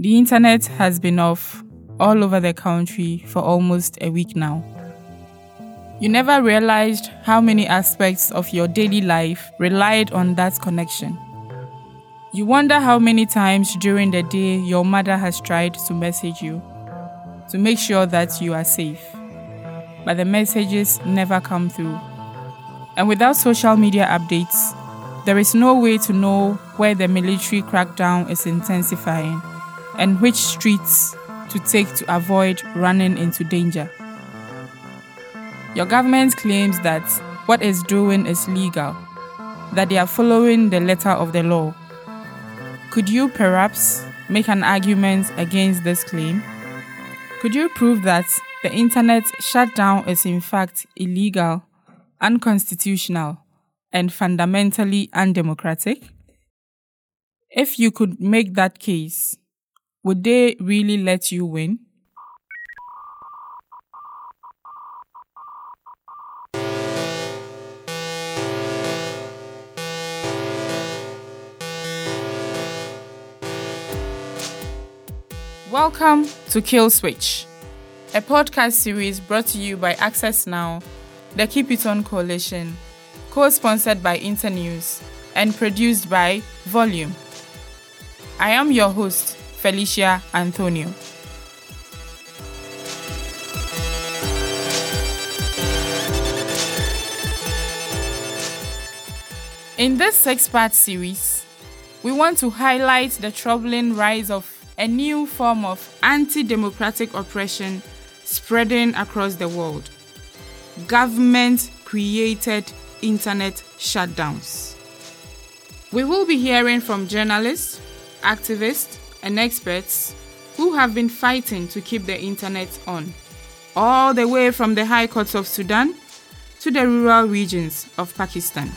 The internet has been off all over the country for almost a week now. You never realized how many aspects of your daily life relied on that connection. You wonder how many times during the day your mother has tried to message you to make sure that you are safe, but the messages never come through. And without social media updates, there is no way to know where the military crackdown is intensifying and which streets to take to avoid running into danger. Your government claims that what it's doing is legal, that they are following the letter of the law. Could you perhaps make an argument against this claim? Could you prove that the internet shutdown is in fact illegal, unconstitutional, and fundamentally undemocratic? If you could make that case, would they really let you win? Welcome to Kill Switch, a podcast series brought to you by Access Now, the Keep It On Coalition, co sponsored by Internews, and produced by Volume. I am your host, Felicia Anthonio. In this six part series, we want to highlight the troubling rise of a new form of anti democratic oppression spreading across the world government created internet shutdowns. We will be hearing from journalists, activists, and experts who have been fighting to keep the internet on, all the way from the high courts of Sudan to the rural regions of Pakistan.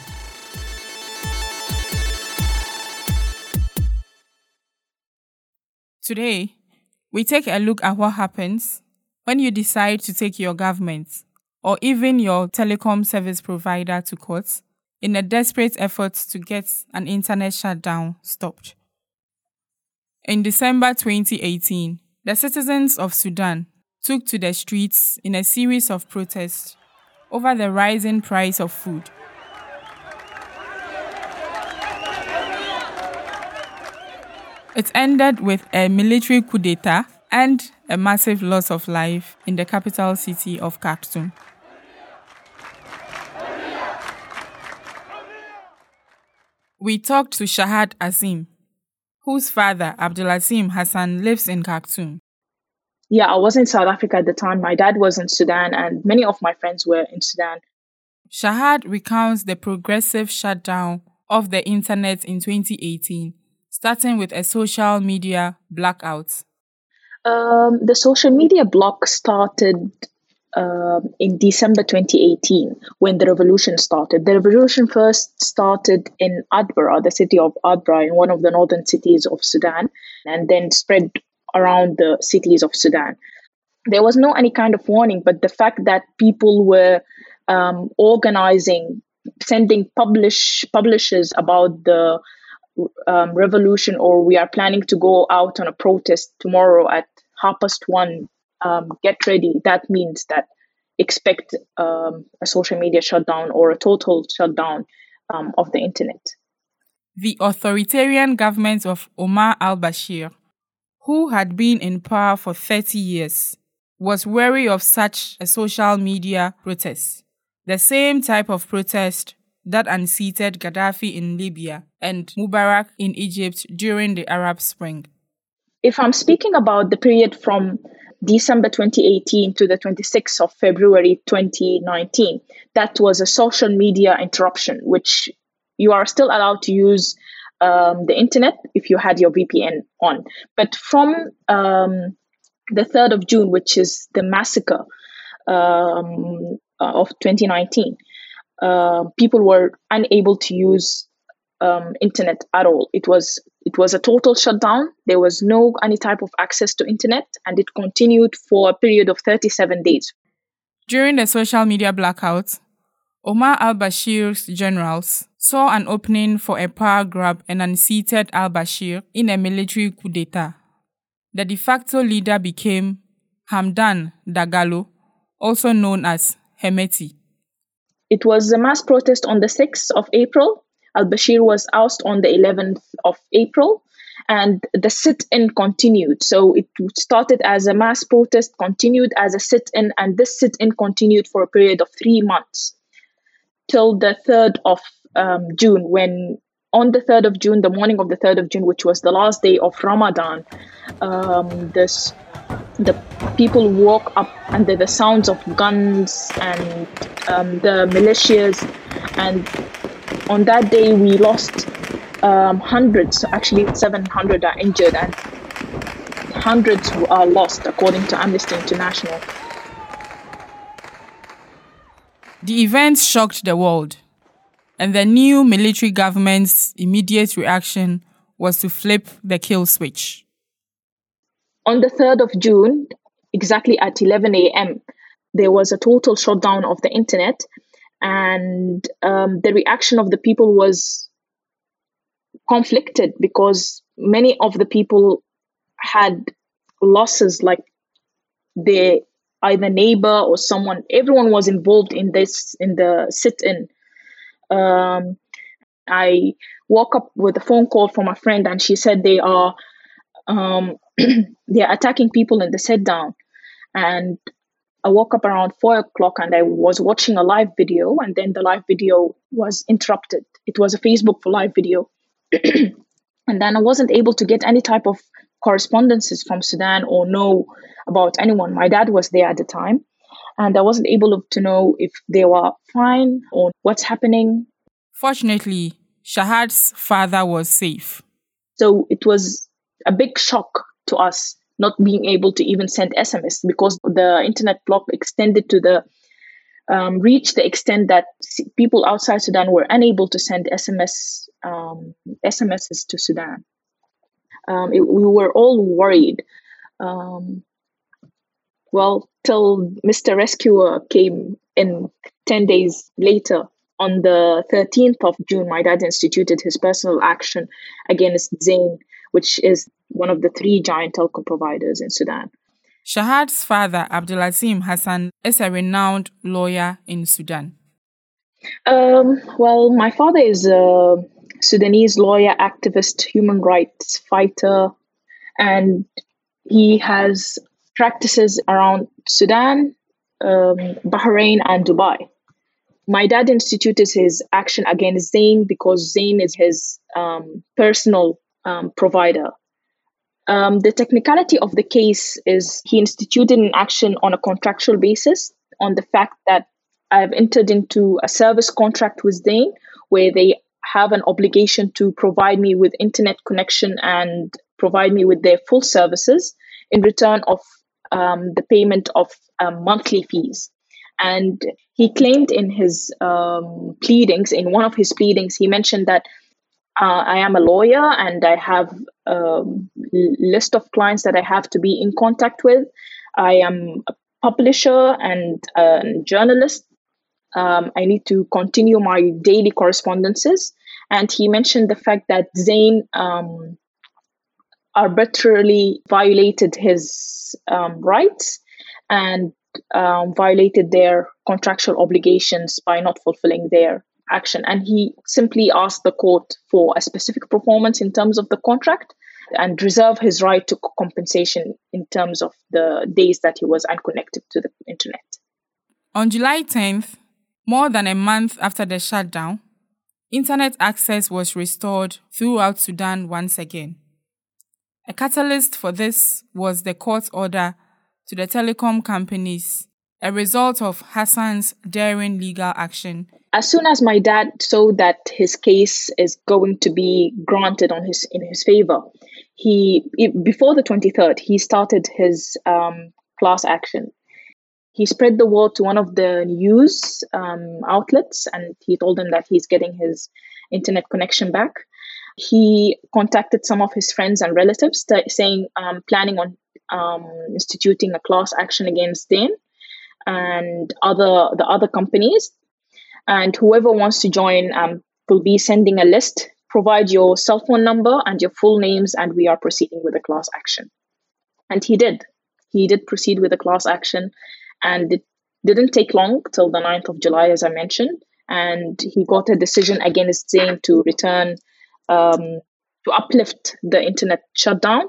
Today, we take a look at what happens when you decide to take your government or even your telecom service provider to court in a desperate effort to get an internet shutdown stopped. In December 2018, the citizens of Sudan took to the streets in a series of protests over the rising price of food. It ended with a military coup d'etat and a massive loss of life in the capital city of Khartoum. We talked to Shahad Azim, whose father, Abdulazim Hassan, lives in Khartoum. Yeah, I was in South Africa at the time. My dad was in Sudan, and many of my friends were in Sudan. Shahad recounts the progressive shutdown of the internet in 2018, starting with a social media blackout. Um, the social media block started um, in December 2018 when the revolution started. The revolution first started in Atbara, the city of Atbara, in one of the northern cities of Sudan, and then spread around the cities of Sudan. There was no any kind of warning, but the fact that people were um, organizing, sending publish publishers about the um, revolution, or we are planning to go out on a protest tomorrow at half past one um, get ready, that means that expect um, a social media shutdown or a total shutdown um, of the internet. The authoritarian government of Omar al Bashir, who had been in power for 30 years, was wary of such a social media protest. The same type of protest that unseated Gaddafi in Libya and Mubarak in Egypt during the Arab Spring. If I'm speaking about the period from December 2018 to the 26th of February 2019. That was a social media interruption, which you are still allowed to use um, the internet if you had your VPN on. But from um, the 3rd of June, which is the massacre um, of 2019, uh, people were unable to use um, internet at all. It was it was a total shutdown. There was no any type of access to internet, and it continued for a period of 37 days. During the social media blackout, Omar al Bashir's generals saw an opening for a power grab and unseated al Bashir in a military coup d'etat. The de facto leader became Hamdan Dagalo, also known as Hemeti. It was a mass protest on the 6th of April. Al Bashir was ousted on the 11th of April, and the sit in continued. So it started as a mass protest, continued as a sit in, and this sit in continued for a period of three months till the 3rd of um, June, when on the 3rd of June, the morning of the 3rd of June, which was the last day of Ramadan, um, this the people woke up under the sounds of guns and um, the militias and on that day we lost um, hundreds actually 700 are injured and hundreds are lost according to amnesty international the events shocked the world and the new military government's immediate reaction was to flip the kill switch on the 3rd of June, exactly at 11 a.m., there was a total shutdown of the internet, and um, the reaction of the people was conflicted because many of the people had losses, like their either neighbor or someone. Everyone was involved in this in the sit-in. Um, I woke up with a phone call from a friend, and she said they are um, they're attacking people in the sit down. And I woke up around four o'clock and I was watching a live video, and then the live video was interrupted. It was a Facebook for live video. and then I wasn't able to get any type of correspondences from Sudan or know about anyone. My dad was there at the time, and I wasn't able to know if they were fine or what's happening. Fortunately, Shahad's father was safe. So it was a big shock to us not being able to even send SMS because the internet block extended to the um, reached the extent that people outside Sudan were unable to send SMS um, SMSs to Sudan. Um, it, we were all worried. Um, well, till Mr. Rescuer came in 10 days later, on the 13th of June, my dad instituted his personal action against Zain which is one of the three giant telco providers in Sudan. Shahad's father, Abdulazim Hassan, is a renowned lawyer in Sudan. Um, well, my father is a Sudanese lawyer, activist, human rights fighter, and he has practices around Sudan, um, Bahrain, and Dubai. My dad instituted his action against Zain because Zain is his um, personal um, provider. Um, the technicality of the case is he instituted an action on a contractual basis on the fact that I've entered into a service contract with Zain where they have an obligation to provide me with internet connection and provide me with their full services in return of um, the payment of um, monthly fees. And he claimed in his um, pleadings, in one of his pleadings, he mentioned that uh, I am a lawyer and I have a list of clients that I have to be in contact with. I am a publisher and a journalist. Um, I need to continue my daily correspondences. And he mentioned the fact that Zain um, arbitrarily violated his um, rights and um, violated their contractual obligations by not fulfilling their action. And he simply asked the court for a specific performance in terms of the contract and reserve his right to compensation in terms of the days that he was unconnected to the internet. On July 10th, more than a month after the shutdown, internet access was restored throughout Sudan once again. A catalyst for this was the court order to the telecom companies a result of Hassan's daring legal action. As soon as my dad saw that his case is going to be granted on his in his favor, he before the 23rd he started his um, class action. He spread the word to one of the news um, outlets, and he told them that he's getting his internet connection back. He contacted some of his friends and relatives, t- saying, um, planning on um, instituting a class action against them and other the other companies. And whoever wants to join um, will be sending a list. Provide your cell phone number and your full names, and we are proceeding with a class action. And he did. He did proceed with a class action, and it didn't take long till the 9th of July, as I mentioned. And he got a decision against Zain to return, um, to uplift the internet shutdown,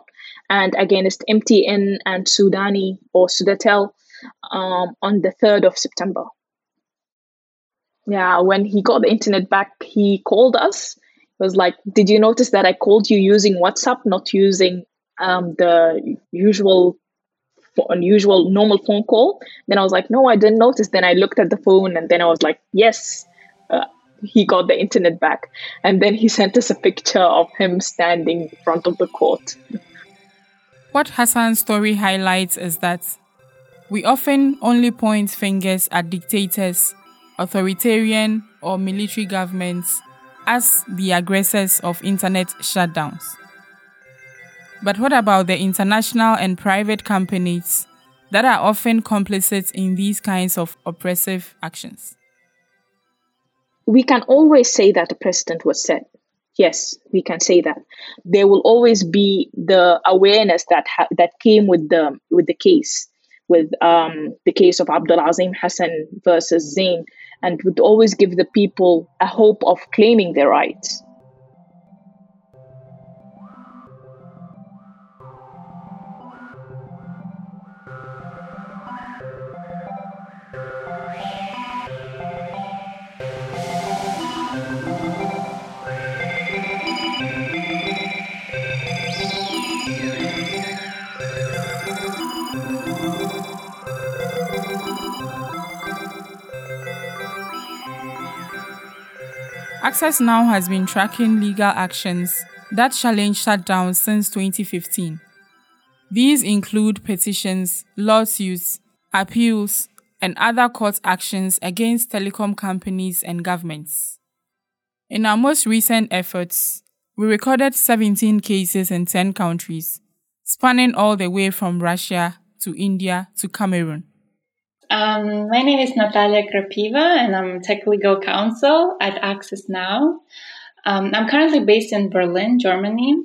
and against MTN and Sudani or Sudatel um, on the 3rd of September. Yeah, when he got the internet back, he called us. He was like, Did you notice that I called you using WhatsApp, not using um, the usual unusual normal phone call? Then i was like no i didn't notice. Then i looked at the phone and then i was like yes uh, he got the internet back. And then he sent us a picture of him standing in front of the court. What hassan's story highlights is that we often only point fingers at dictators authoritarian or military governments as the aggressors of internet shutdowns but what about the international and private companies that are often complicit in these kinds of oppressive actions? We can always say that the precedent was set. Yes, we can say that. There will always be the awareness that ha- that came with the with the case, with um, the case of Abdul Azim Hassan versus Zain, and would always give the people a hope of claiming their rights. Access Now has been tracking legal actions that challenge shutdowns since 2015. These include petitions, lawsuits, appeals, and other court actions against telecom companies and governments. In our most recent efforts, we recorded 17 cases in 10 countries, spanning all the way from Russia to India to Cameroon. Um, my name is Natalia Krapiva, and I'm tech legal counsel at Access Now. Um, I'm currently based in Berlin, Germany.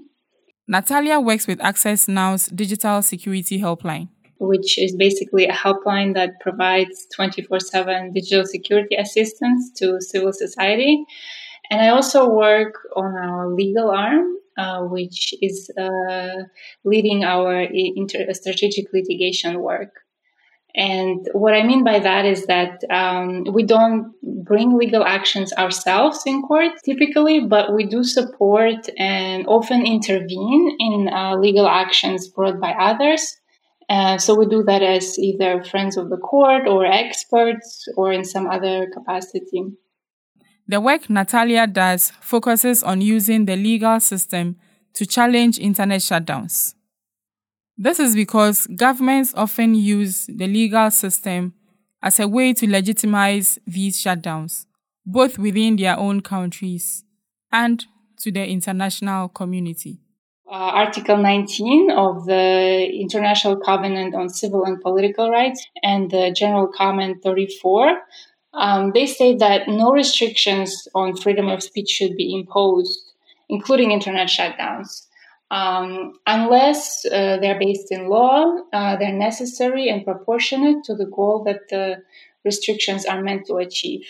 Natalia works with Access Now's digital security helpline, which is basically a helpline that provides 24 7 digital security assistance to civil society. And I also work on our legal arm, uh, which is uh, leading our inter- strategic litigation work. And what I mean by that is that um, we don't bring legal actions ourselves in court typically, but we do support and often intervene in uh, legal actions brought by others. Uh, so we do that as either friends of the court or experts or in some other capacity. The work Natalia does focuses on using the legal system to challenge internet shutdowns. This is because governments often use the legal system as a way to legitimize these shutdowns, both within their own countries and to the international community. Uh, Article 19 of the International Covenant on Civil and Political Rights and the General Comment 34, um, they state that no restrictions on freedom of speech should be imposed, including internet shutdowns. Um, unless uh, they're based in law, uh, they're necessary and proportionate to the goal that the restrictions are meant to achieve.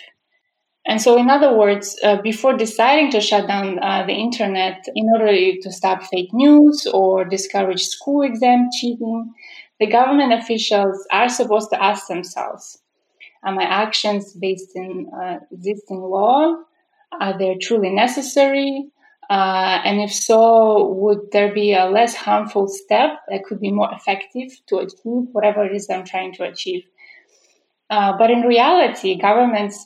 And so, in other words, uh, before deciding to shut down uh, the internet in order to stop fake news or discourage school exam cheating, the government officials are supposed to ask themselves Are my actions based in uh, existing law? Are they truly necessary? Uh, and if so, would there be a less harmful step that could be more effective to achieve whatever it is I'm trying to achieve? Uh, but in reality, governments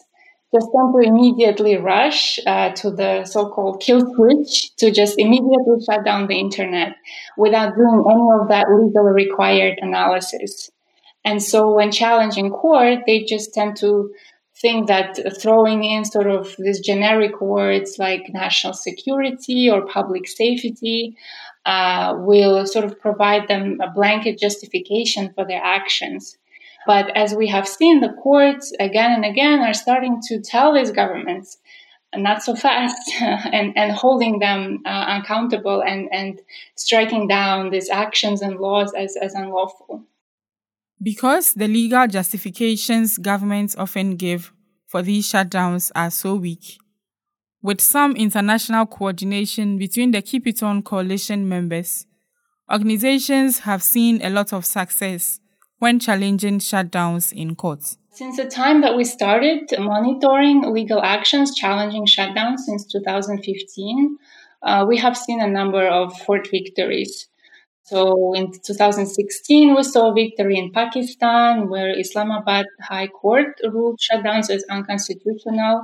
just tend to immediately rush uh, to the so-called kill switch to just immediately shut down the internet without doing any of that legally required analysis. And so when challenging court, they just tend to think that throwing in sort of these generic words like national security or public safety uh, will sort of provide them a blanket justification for their actions. But as we have seen, the courts again and again are starting to tell these governments not so fast and, and holding them uh, accountable and, and striking down these actions and laws as, as unlawful. Because the legal justifications governments often give for these shutdowns are so weak, with some international coordination between the Keep It On coalition members, organizations have seen a lot of success when challenging shutdowns in court. Since the time that we started monitoring legal actions challenging shutdowns since 2015, uh, we have seen a number of court victories. So in 2016, we saw victory in Pakistan, where Islamabad High Court ruled shutdowns as unconstitutional.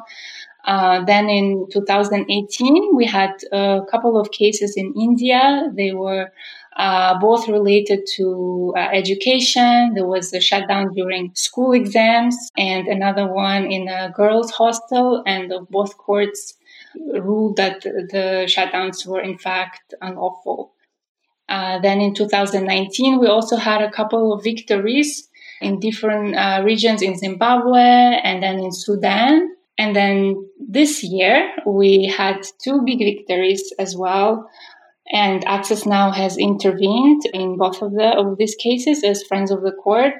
Uh, then in 2018, we had a couple of cases in India. They were uh, both related to uh, education. There was a shutdown during school exams, and another one in a girls' hostel. And both courts ruled that the shutdowns were in fact unlawful. Uh, then in 2019, we also had a couple of victories in different uh, regions in Zimbabwe and then in Sudan. And then this year, we had two big victories as well. And Access Now has intervened in both of, the, of these cases as friends of the court.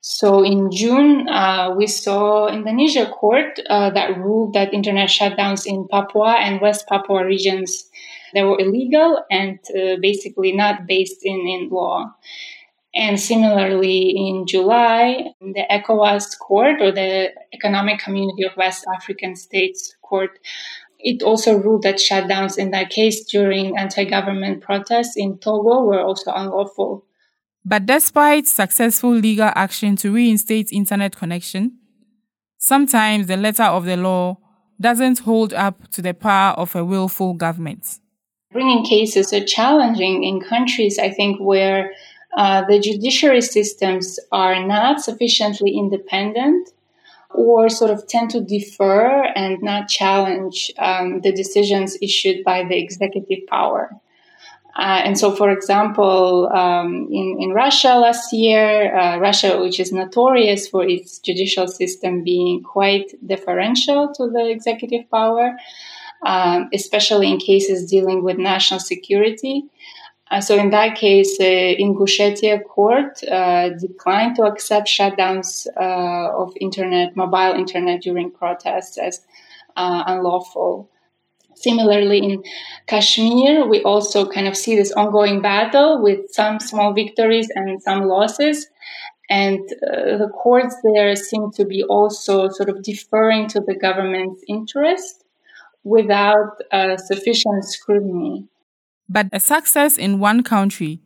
So in June, uh, we saw Indonesia court uh, that ruled that internet shutdowns in Papua and West Papua regions they were illegal and uh, basically not based in, in law. And similarly, in July, the ECOWAS court or the Economic Community of West African States court, it also ruled that shutdowns in that case during anti-government protests in Togo were also unlawful. But despite successful legal action to reinstate internet connection, sometimes the letter of the law doesn't hold up to the power of a willful government. Bringing cases are challenging in countries, I think, where uh, the judiciary systems are not sufficiently independent or sort of tend to defer and not challenge um, the decisions issued by the executive power. Uh, and so, for example, um, in, in Russia last year, uh, Russia, which is notorious for its judicial system being quite deferential to the executive power, um, especially in cases dealing with national security, uh, so in that case, uh, Ingushetia court uh, declined to accept shutdowns uh, of internet, mobile internet during protests as uh, unlawful. Similarly, in Kashmir, we also kind of see this ongoing battle with some small victories and some losses. And uh, the courts there seem to be also sort of deferring to the government's interest without sufficient scrutiny. But a success in one country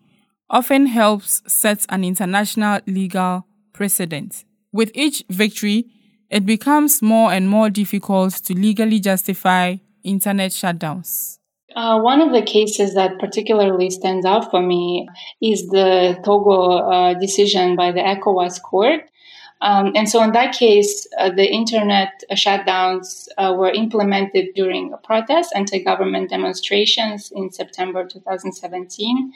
often helps set an international legal precedent. With each victory, it becomes more and more difficult to legally justify internet shutdowns. Uh, one of the cases that particularly stands out for me is the Togo uh, decision by the ECOWAS court, um, and so in that case, uh, the internet shutdowns uh, were implemented during protests, anti-government demonstrations in September 2017.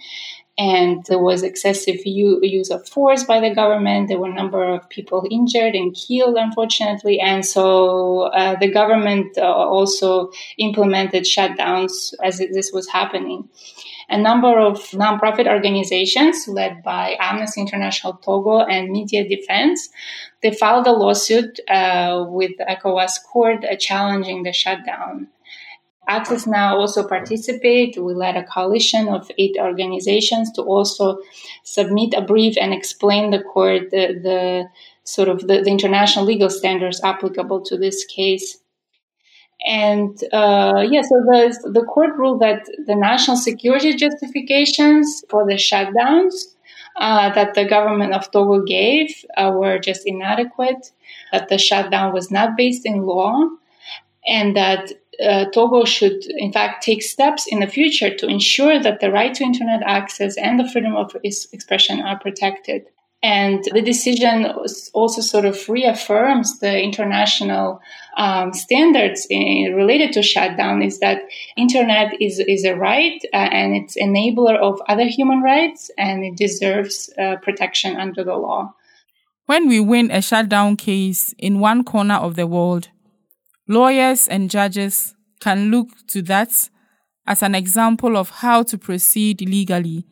And there was excessive u- use of force by the government. There were a number of people injured and killed, unfortunately. And so uh, the government uh, also implemented shutdowns as this was happening a number of nonprofit organizations led by Amnesty International Togo and Media Defence. They filed a lawsuit uh, with ECOWAS court uh, challenging the shutdown. Access Now also participate. We led a coalition of eight organizations to also submit a brief and explain the court the, the sort of the, the international legal standards applicable to this case. And uh, yeah, so the, the court ruled that the national security justifications for the shutdowns uh, that the government of Togo gave uh, were just inadequate, that the shutdown was not based in law, and that uh, Togo should, in fact, take steps in the future to ensure that the right to internet access and the freedom of expression are protected. And the decision also sort of reaffirms the international um, standards in, related to shutdown is that internet is, is a right uh, and it's enabler of other human rights and it deserves uh, protection under the law. When we win a shutdown case in one corner of the world, Lawyers and judges can look to that as an example of how to proceed legally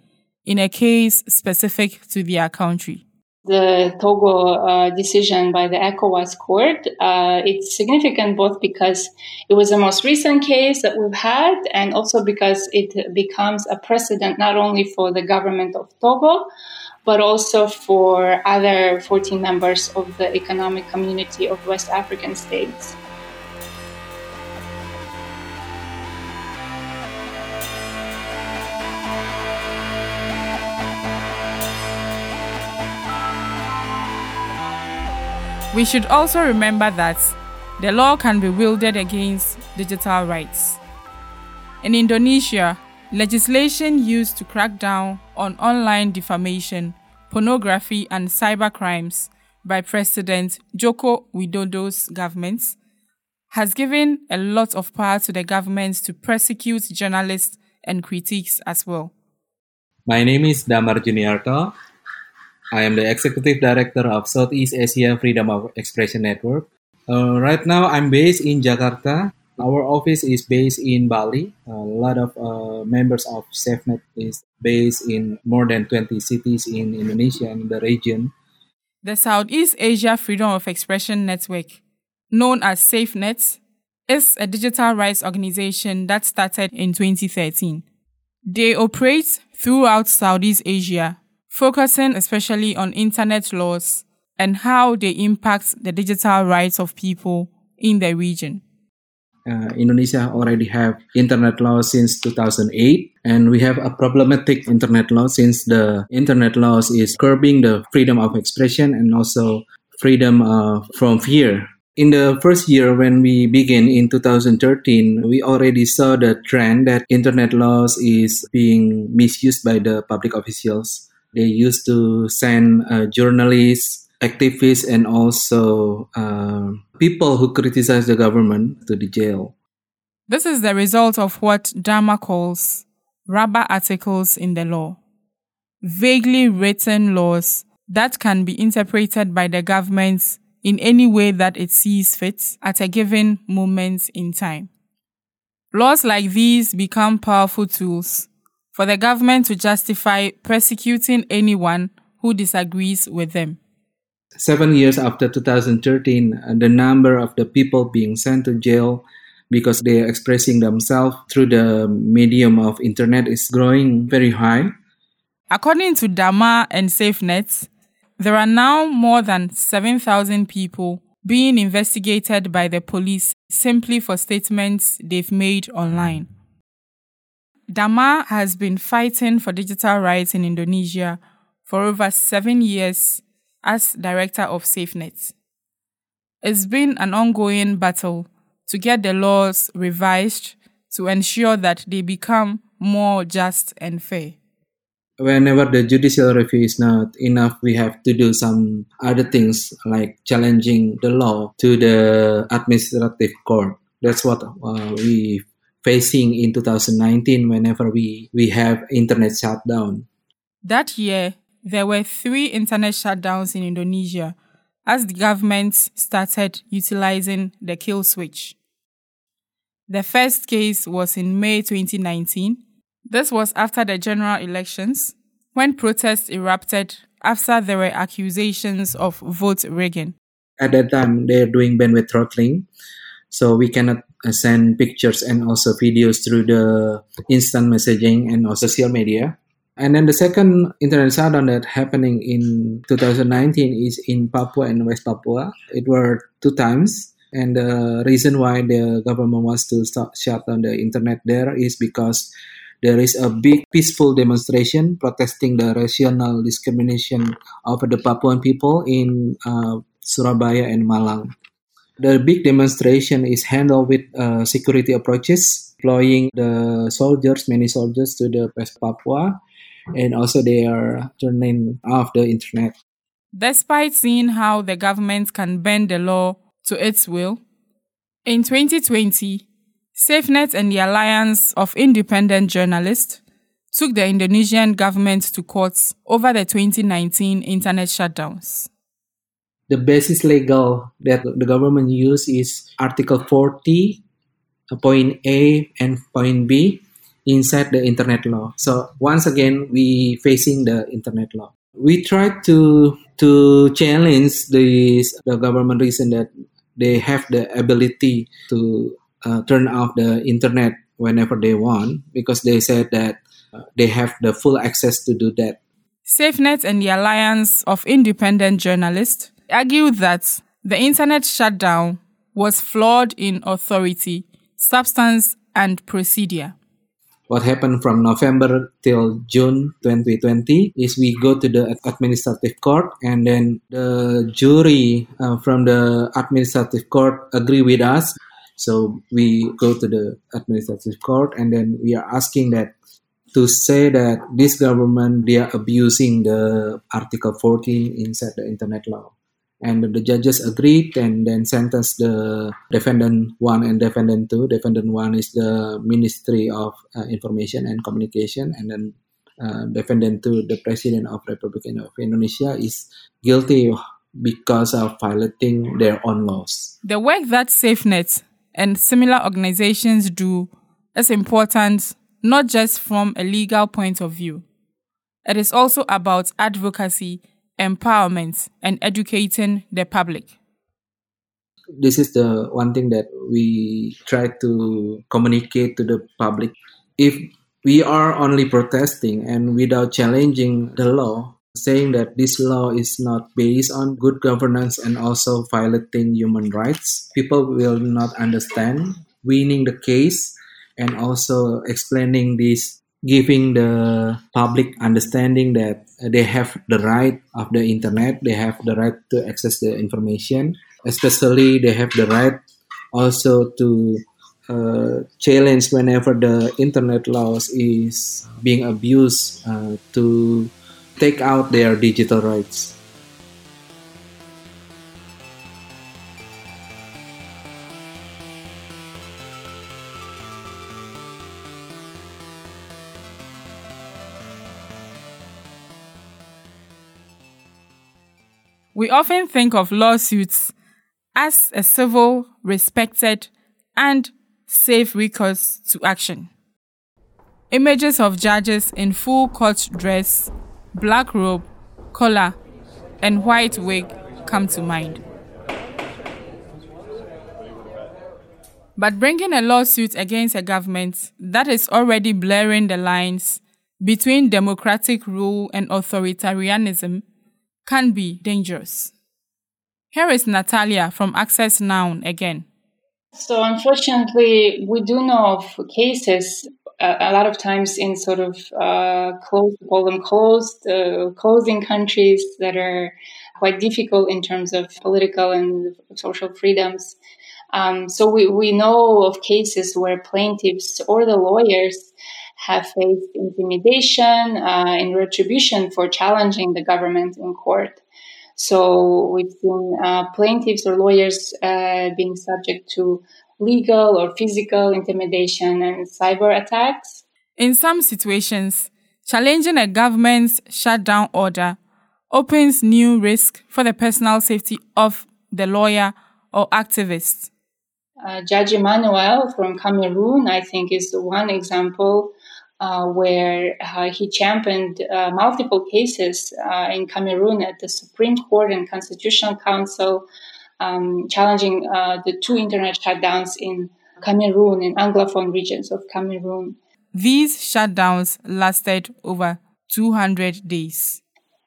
in a case specific to their country the Togo uh, decision by the ECOWAS court. Uh, it's significant both because it was the most recent case that we've had and also because it becomes a precedent not only for the government of Togo, but also for other 14 members of the economic community of West African states. We should also remember that the law can be wielded against digital rights. In Indonesia, legislation used to crack down on online defamation, pornography, and cyber crimes by President Joko Widodo's government has given a lot of power to the government to prosecute journalists and critics as well. My name is Damar Juniarto. I am the executive director of Southeast Asia Freedom of Expression Network. Uh, right now, I'm based in Jakarta. Our office is based in Bali. A lot of uh, members of SafeNet is based in more than 20 cities in Indonesia and the region. The Southeast Asia Freedom of Expression Network, known as SafeNet, is a digital rights organization that started in 2013. They operate throughout Southeast Asia focusing especially on internet laws and how they impact the digital rights of people in the region. Uh, Indonesia already have internet law since 2008 and we have a problematic internet law since the internet laws is curbing the freedom of expression and also freedom uh, from fear in the first year when we began in 2013 we already saw the trend that internet laws is being misused by the public officials they used to send uh, journalists, activists, and also uh, people who criticize the government to the jail. This is the result of what Damar calls rubber articles in the law, vaguely written laws that can be interpreted by the government in any way that it sees fit at a given moment in time. Laws like these become powerful tools for the government to justify persecuting anyone who disagrees with them. Seven years after 2013, uh, the number of the people being sent to jail because they are expressing themselves through the medium of internet is growing very high. According to Damar and SafeNet, there are now more than 7,000 people being investigated by the police simply for statements they've made online. Damar has been fighting for digital rights in Indonesia for over seven years as director of SafeNet. It's been an ongoing battle to get the laws revised to ensure that they become more just and fair. Whenever the judicial review is not enough, we have to do some other things like challenging the law to the administrative court. That's what uh, we facing in 2019 whenever we, we have internet shutdown. That year, there were three internet shutdowns in Indonesia as the government started utilizing the kill switch. The first case was in May 2019. This was after the general elections, when protests erupted after there were accusations of vote rigging. At that time, they're doing bandwidth throttling, so we cannot send pictures and also videos through the instant messaging and also social media. And then the second internet shutdown that happening in 2019 is in Papua and West Papua. It were two times. And the reason why the government wants to start, shut down the internet there is because there is a big peaceful demonstration protesting the racial discrimination of the Papuan people in uh, Surabaya and Malang. The big demonstration is handled with uh, security approaches, deploying the soldiers, many soldiers to the West Papua, and also they are turning off the internet. Despite seeing how the government can bend the law to its will, in 2020, SafeNet and the Alliance of Independent Journalists took the Indonesian government to court over the 2019 internet shutdowns. The basis legal that the government use is Article 40, uh, point A and point B inside the internet law. So once again, we facing the internet law. We try to to challenge this the government reason that they have the ability to uh, turn off the internet whenever they want because they said that uh, they have the full access to do that. SafeNet and the Alliance of Independent Journalists argued that the internet shutdown was flawed in authority, substance, and procedure. What happened from November till June 2020 is we go to the administrative court and then the jury uh, from the administrative court agree with us. So we go to the administrative court and then we are asking that to say that this government they are abusing the Article 14 inside the internet law and the judges agreed and then sentenced the defendant one and defendant two. Defendant one is the Ministry of uh, Information and Communication, and then uh, defendant two, the President of Republic of Indonesia, is guilty because of violating their own laws. The work that SafeNet and similar organizations do is important not just from a legal point of view. It is also about advocacy empowerment, and educating the public. This is the one thing that we try to communicate to the public. If we are only protesting and without challenging the law, saying that this law is not based on good governance and also violating human rights, people will not understand. Winning the case and also explaining this giving the public understanding that they have the right of the internet they have the right to access the information especially they have the right also to uh, challenge whenever the internet laws is being abused uh, to take out their digital rights We often think of lawsuits as a civil, respected, and safe recourse to action. Images of judges in full court dress, black robe, collar, and white wig come to mind. But bringing a lawsuit against a government that is already blurring the lines between democratic rule and authoritarianism can be dangerous. Here is Natalia from Access Now again. So, unfortunately, we do know of cases uh, a lot of times in sort of uh, closed, call them closed, uh, closing countries that are quite difficult in terms of political and social freedoms. Um, so we, we know of cases where plaintiffs or the lawyers have faced intimidation uh, and retribution for challenging the government in court. So we've seen uh, plaintiffs or lawyers uh, being subject to legal or physical intimidation and cyber attacks. In some situations, challenging a government's shutdown order opens new risk for the personal safety of the lawyer or activist. Uh, Judge Emmanuel from Cameroon, I think, is the one example uh, where uh, he championed uh, multiple cases uh, in Cameroon at the Supreme Court and Constitutional Council, um, challenging uh, the two internet shutdowns in Cameroon, in Anglophone regions of Cameroon. These shutdowns lasted over 200 days.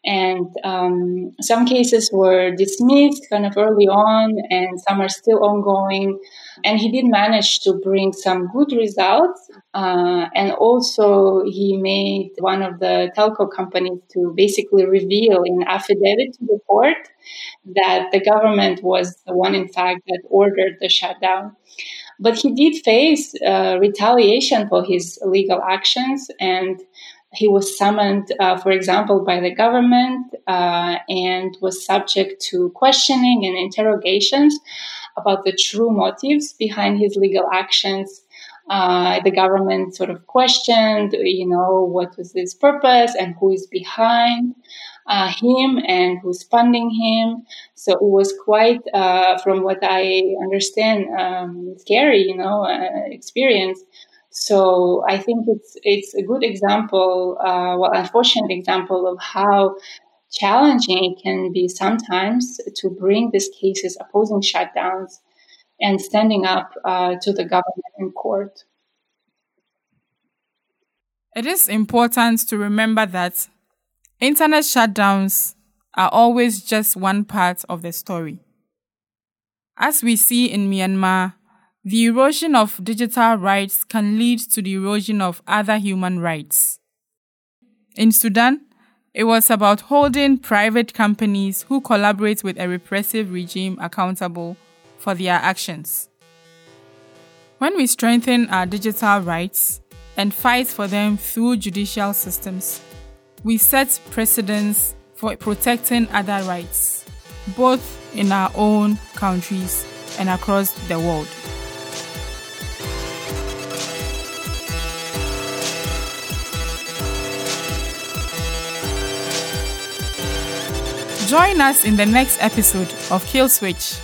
And um, some cases were dismissed kind of early on, and some are still ongoing. And he did manage to bring some good results. Uh, and also, he made one of the telco companies to basically reveal in affidavit to the court that the government was the one, in fact, that ordered the shutdown. But he did face uh, retaliation for his legal actions and he was summoned, uh, for example, by the government uh, and was subject to questioning and interrogations about the true motives behind his legal actions. Uh, the government sort of questioned, you know, what was his purpose and who is behind. uh, him and who's funding him. So it was quite, uh, from what I understand, um, scary, you know, uh, experience. So I think it's it's a good example, uh, well, unfortunate example of how challenging it can be sometimes to bring these cases opposing shutdowns and standing up uh, to the government in court. It is important to remember that internet shutdowns are always just one part of the story. As we see in Myanmar, the erosion of digital rights can lead to the erosion of other human rights. In Sudan, it was about holding private companies who collaborate with a repressive regime accountable for their actions. When we strengthen our digital rights and fight for them through judicial systems, we set precedents for protecting other rights, both in our own countries and across the world. Join us in the next episode of Kill Switch,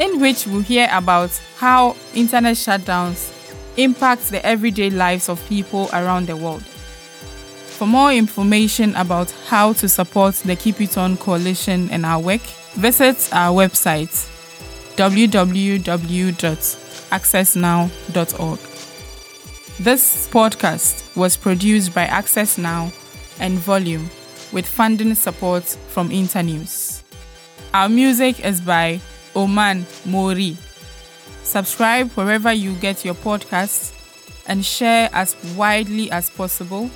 in which we'll hear about how internet shutdowns impact the everyday lives of people around the world. For more information about how to support the Keep It On Coalition and our work, visit our website www.accessnow.org. This podcast was produced by Access Now and Volume with funding support from Internews. Our music is by Oman Mori. Subscribe wherever you get your podcasts and share as widely as possible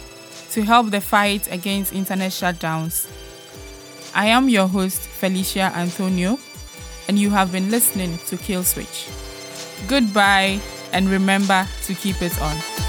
to help the fight against internet shutdowns. I am your host, Felicia Anthonio, and you have been listening to Kill Switch. Goodbye, and remember to keep it on.